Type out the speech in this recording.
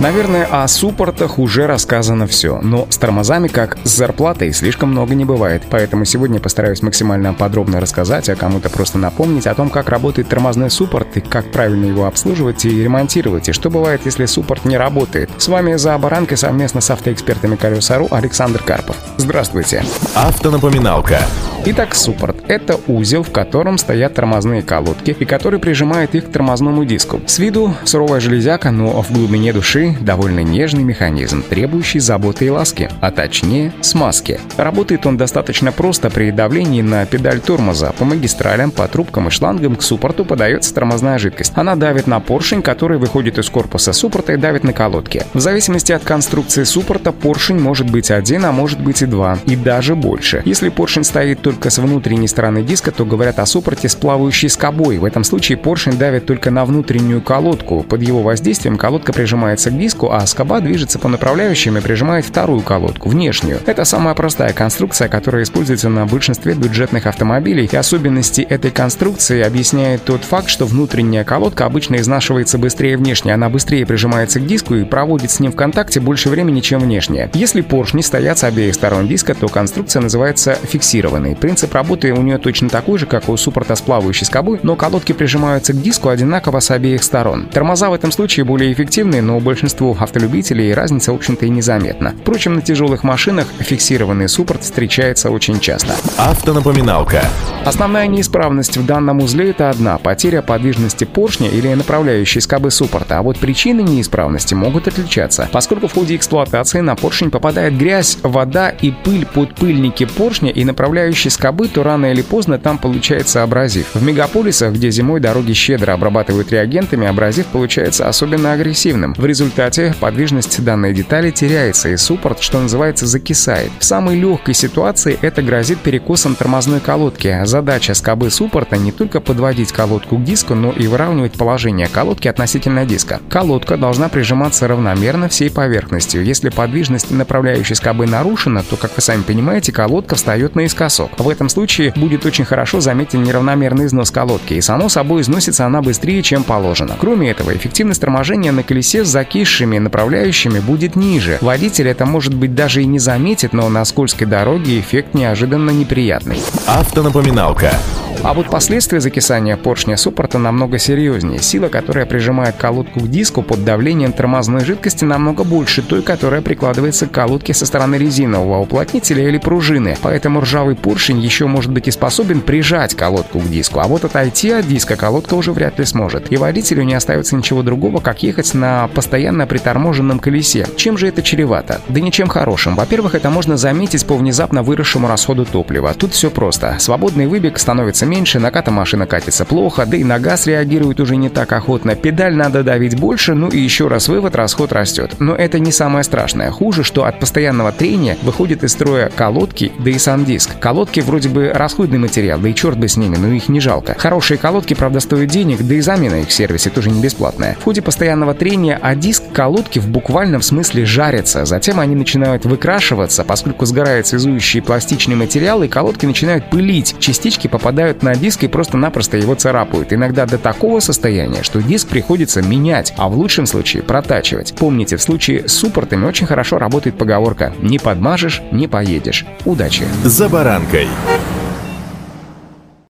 Наверное, о суппортах уже рассказано все, но с тормозами, как с зарплатой, слишком много не бывает. Поэтому сегодня постараюсь максимально подробно рассказать, а кому-то просто напомнить о том, как работает тормозной суппорт и как правильно его обслуживать и ремонтировать, и что бывает, если суппорт не работает. С вами за баранкой совместно с автоэкспертами Колеса.ру Александр Карпов. Здравствуйте. Автонапоминалка. Итак, суппорт — это узел, в котором стоят тормозные колодки и который прижимает их к тормозному диску. С виду суровая железяка, но в глубине души довольно нежный механизм, требующий заботы и ласки, а точнее смазки. Работает он достаточно просто при давлении на педаль тормоза. По магистралям, по трубкам и шлангам к суппорту подается тормозная жидкость. Она давит на поршень, который выходит из корпуса суппорта и давит на колодки. В зависимости от конструкции суппорта поршень может быть один, а может быть и два, и даже больше. Если поршень стоит только с внутренней стороны диска, то говорят о суппорте с плавающей скобой. В этом случае поршень давит только на внутреннюю колодку. Под его воздействием колодка прижимается к диску, а скоба движется по направляющим и прижимает вторую колодку, внешнюю. Это самая простая конструкция, которая используется на большинстве бюджетных автомобилей, и особенности этой конструкции объясняет тот факт, что внутренняя колодка обычно изнашивается быстрее внешней, она быстрее прижимается к диску и проводит с ним в контакте больше времени, чем внешняя. Если поршни стоят с обеих сторон диска, то конструкция называется фиксированной. Принцип работы у нее точно такой же, как у суппорта с плавающей скобой, но колодки прижимаются к диску одинаково с обеих сторон. Тормоза в этом случае более эффективны, но большинство большинству автолюбителей разница, в общем-то, и незаметна. Впрочем, на тяжелых машинах фиксированный суппорт встречается очень часто. Автонапоминалка. Основная неисправность в данном узле — это одна — потеря подвижности поршня или направляющей скобы суппорта, а вот причины неисправности могут отличаться, поскольку в ходе эксплуатации на поршень попадает грязь, вода и пыль под пыльники поршня и направляющей скобы, то рано или поздно там получается абразив. В мегаполисах, где зимой дороги щедро обрабатывают реагентами, абразив получается особенно агрессивным. В результате подвижность данной детали теряется и суппорт, что называется, закисает. В самой легкой ситуации это грозит перекосом тормозной колодки. Задача скобы суппорта не только подводить колодку к диску, но и выравнивать положение колодки относительно диска. Колодка должна прижиматься равномерно всей поверхностью. Если подвижность направляющей скобы нарушена, то, как вы сами понимаете, колодка встает наискосок. В этом случае будет очень хорошо заметен неравномерный износ колодки, и само собой износится она быстрее, чем положено. Кроме этого, эффективность торможения на колесе с закисью высшими направляющими будет ниже. Водитель это может быть даже и не заметит, но на скользкой дороге эффект неожиданно неприятный. Автонапоминалка. А вот последствия закисания поршня суппорта намного серьезнее. Сила, которая прижимает колодку к диску под давлением тормозной жидкости, намного больше той, которая прикладывается к колодке со стороны резинового уплотнителя или пружины. Поэтому ржавый поршень еще может быть и способен прижать колодку к диску. А вот отойти от диска колодка уже вряд ли сможет. И водителю не остается ничего другого, как ехать на постоянно приторможенном колесе. Чем же это чревато? Да ничем хорошим. Во-первых, это можно заметить по внезапно выросшему расходу топлива. Тут все просто. Свободный выбег становится меньше, наката машина катится плохо, да и на газ реагирует уже не так охотно, педаль надо давить больше, ну и еще раз вывод, расход растет. Но это не самое страшное. Хуже, что от постоянного трения выходит из строя колодки, да и сам диск. Колодки вроде бы расходный материал, да и черт бы с ними, но их не жалко. Хорошие колодки, правда, стоят денег, да и замена их в сервисе тоже не бесплатная. В ходе постоянного трения, а диск колодки в буквальном смысле жарятся, затем они начинают выкрашиваться, поскольку сгорает связующий пластичный материал, и колодки начинают пылить. Частички попадают попадают на диск и просто-напросто его царапают. Иногда до такого состояния, что диск приходится менять, а в лучшем случае протачивать. Помните, в случае с суппортами очень хорошо работает поговорка «Не подмажешь, не поедешь». Удачи! За баранкой.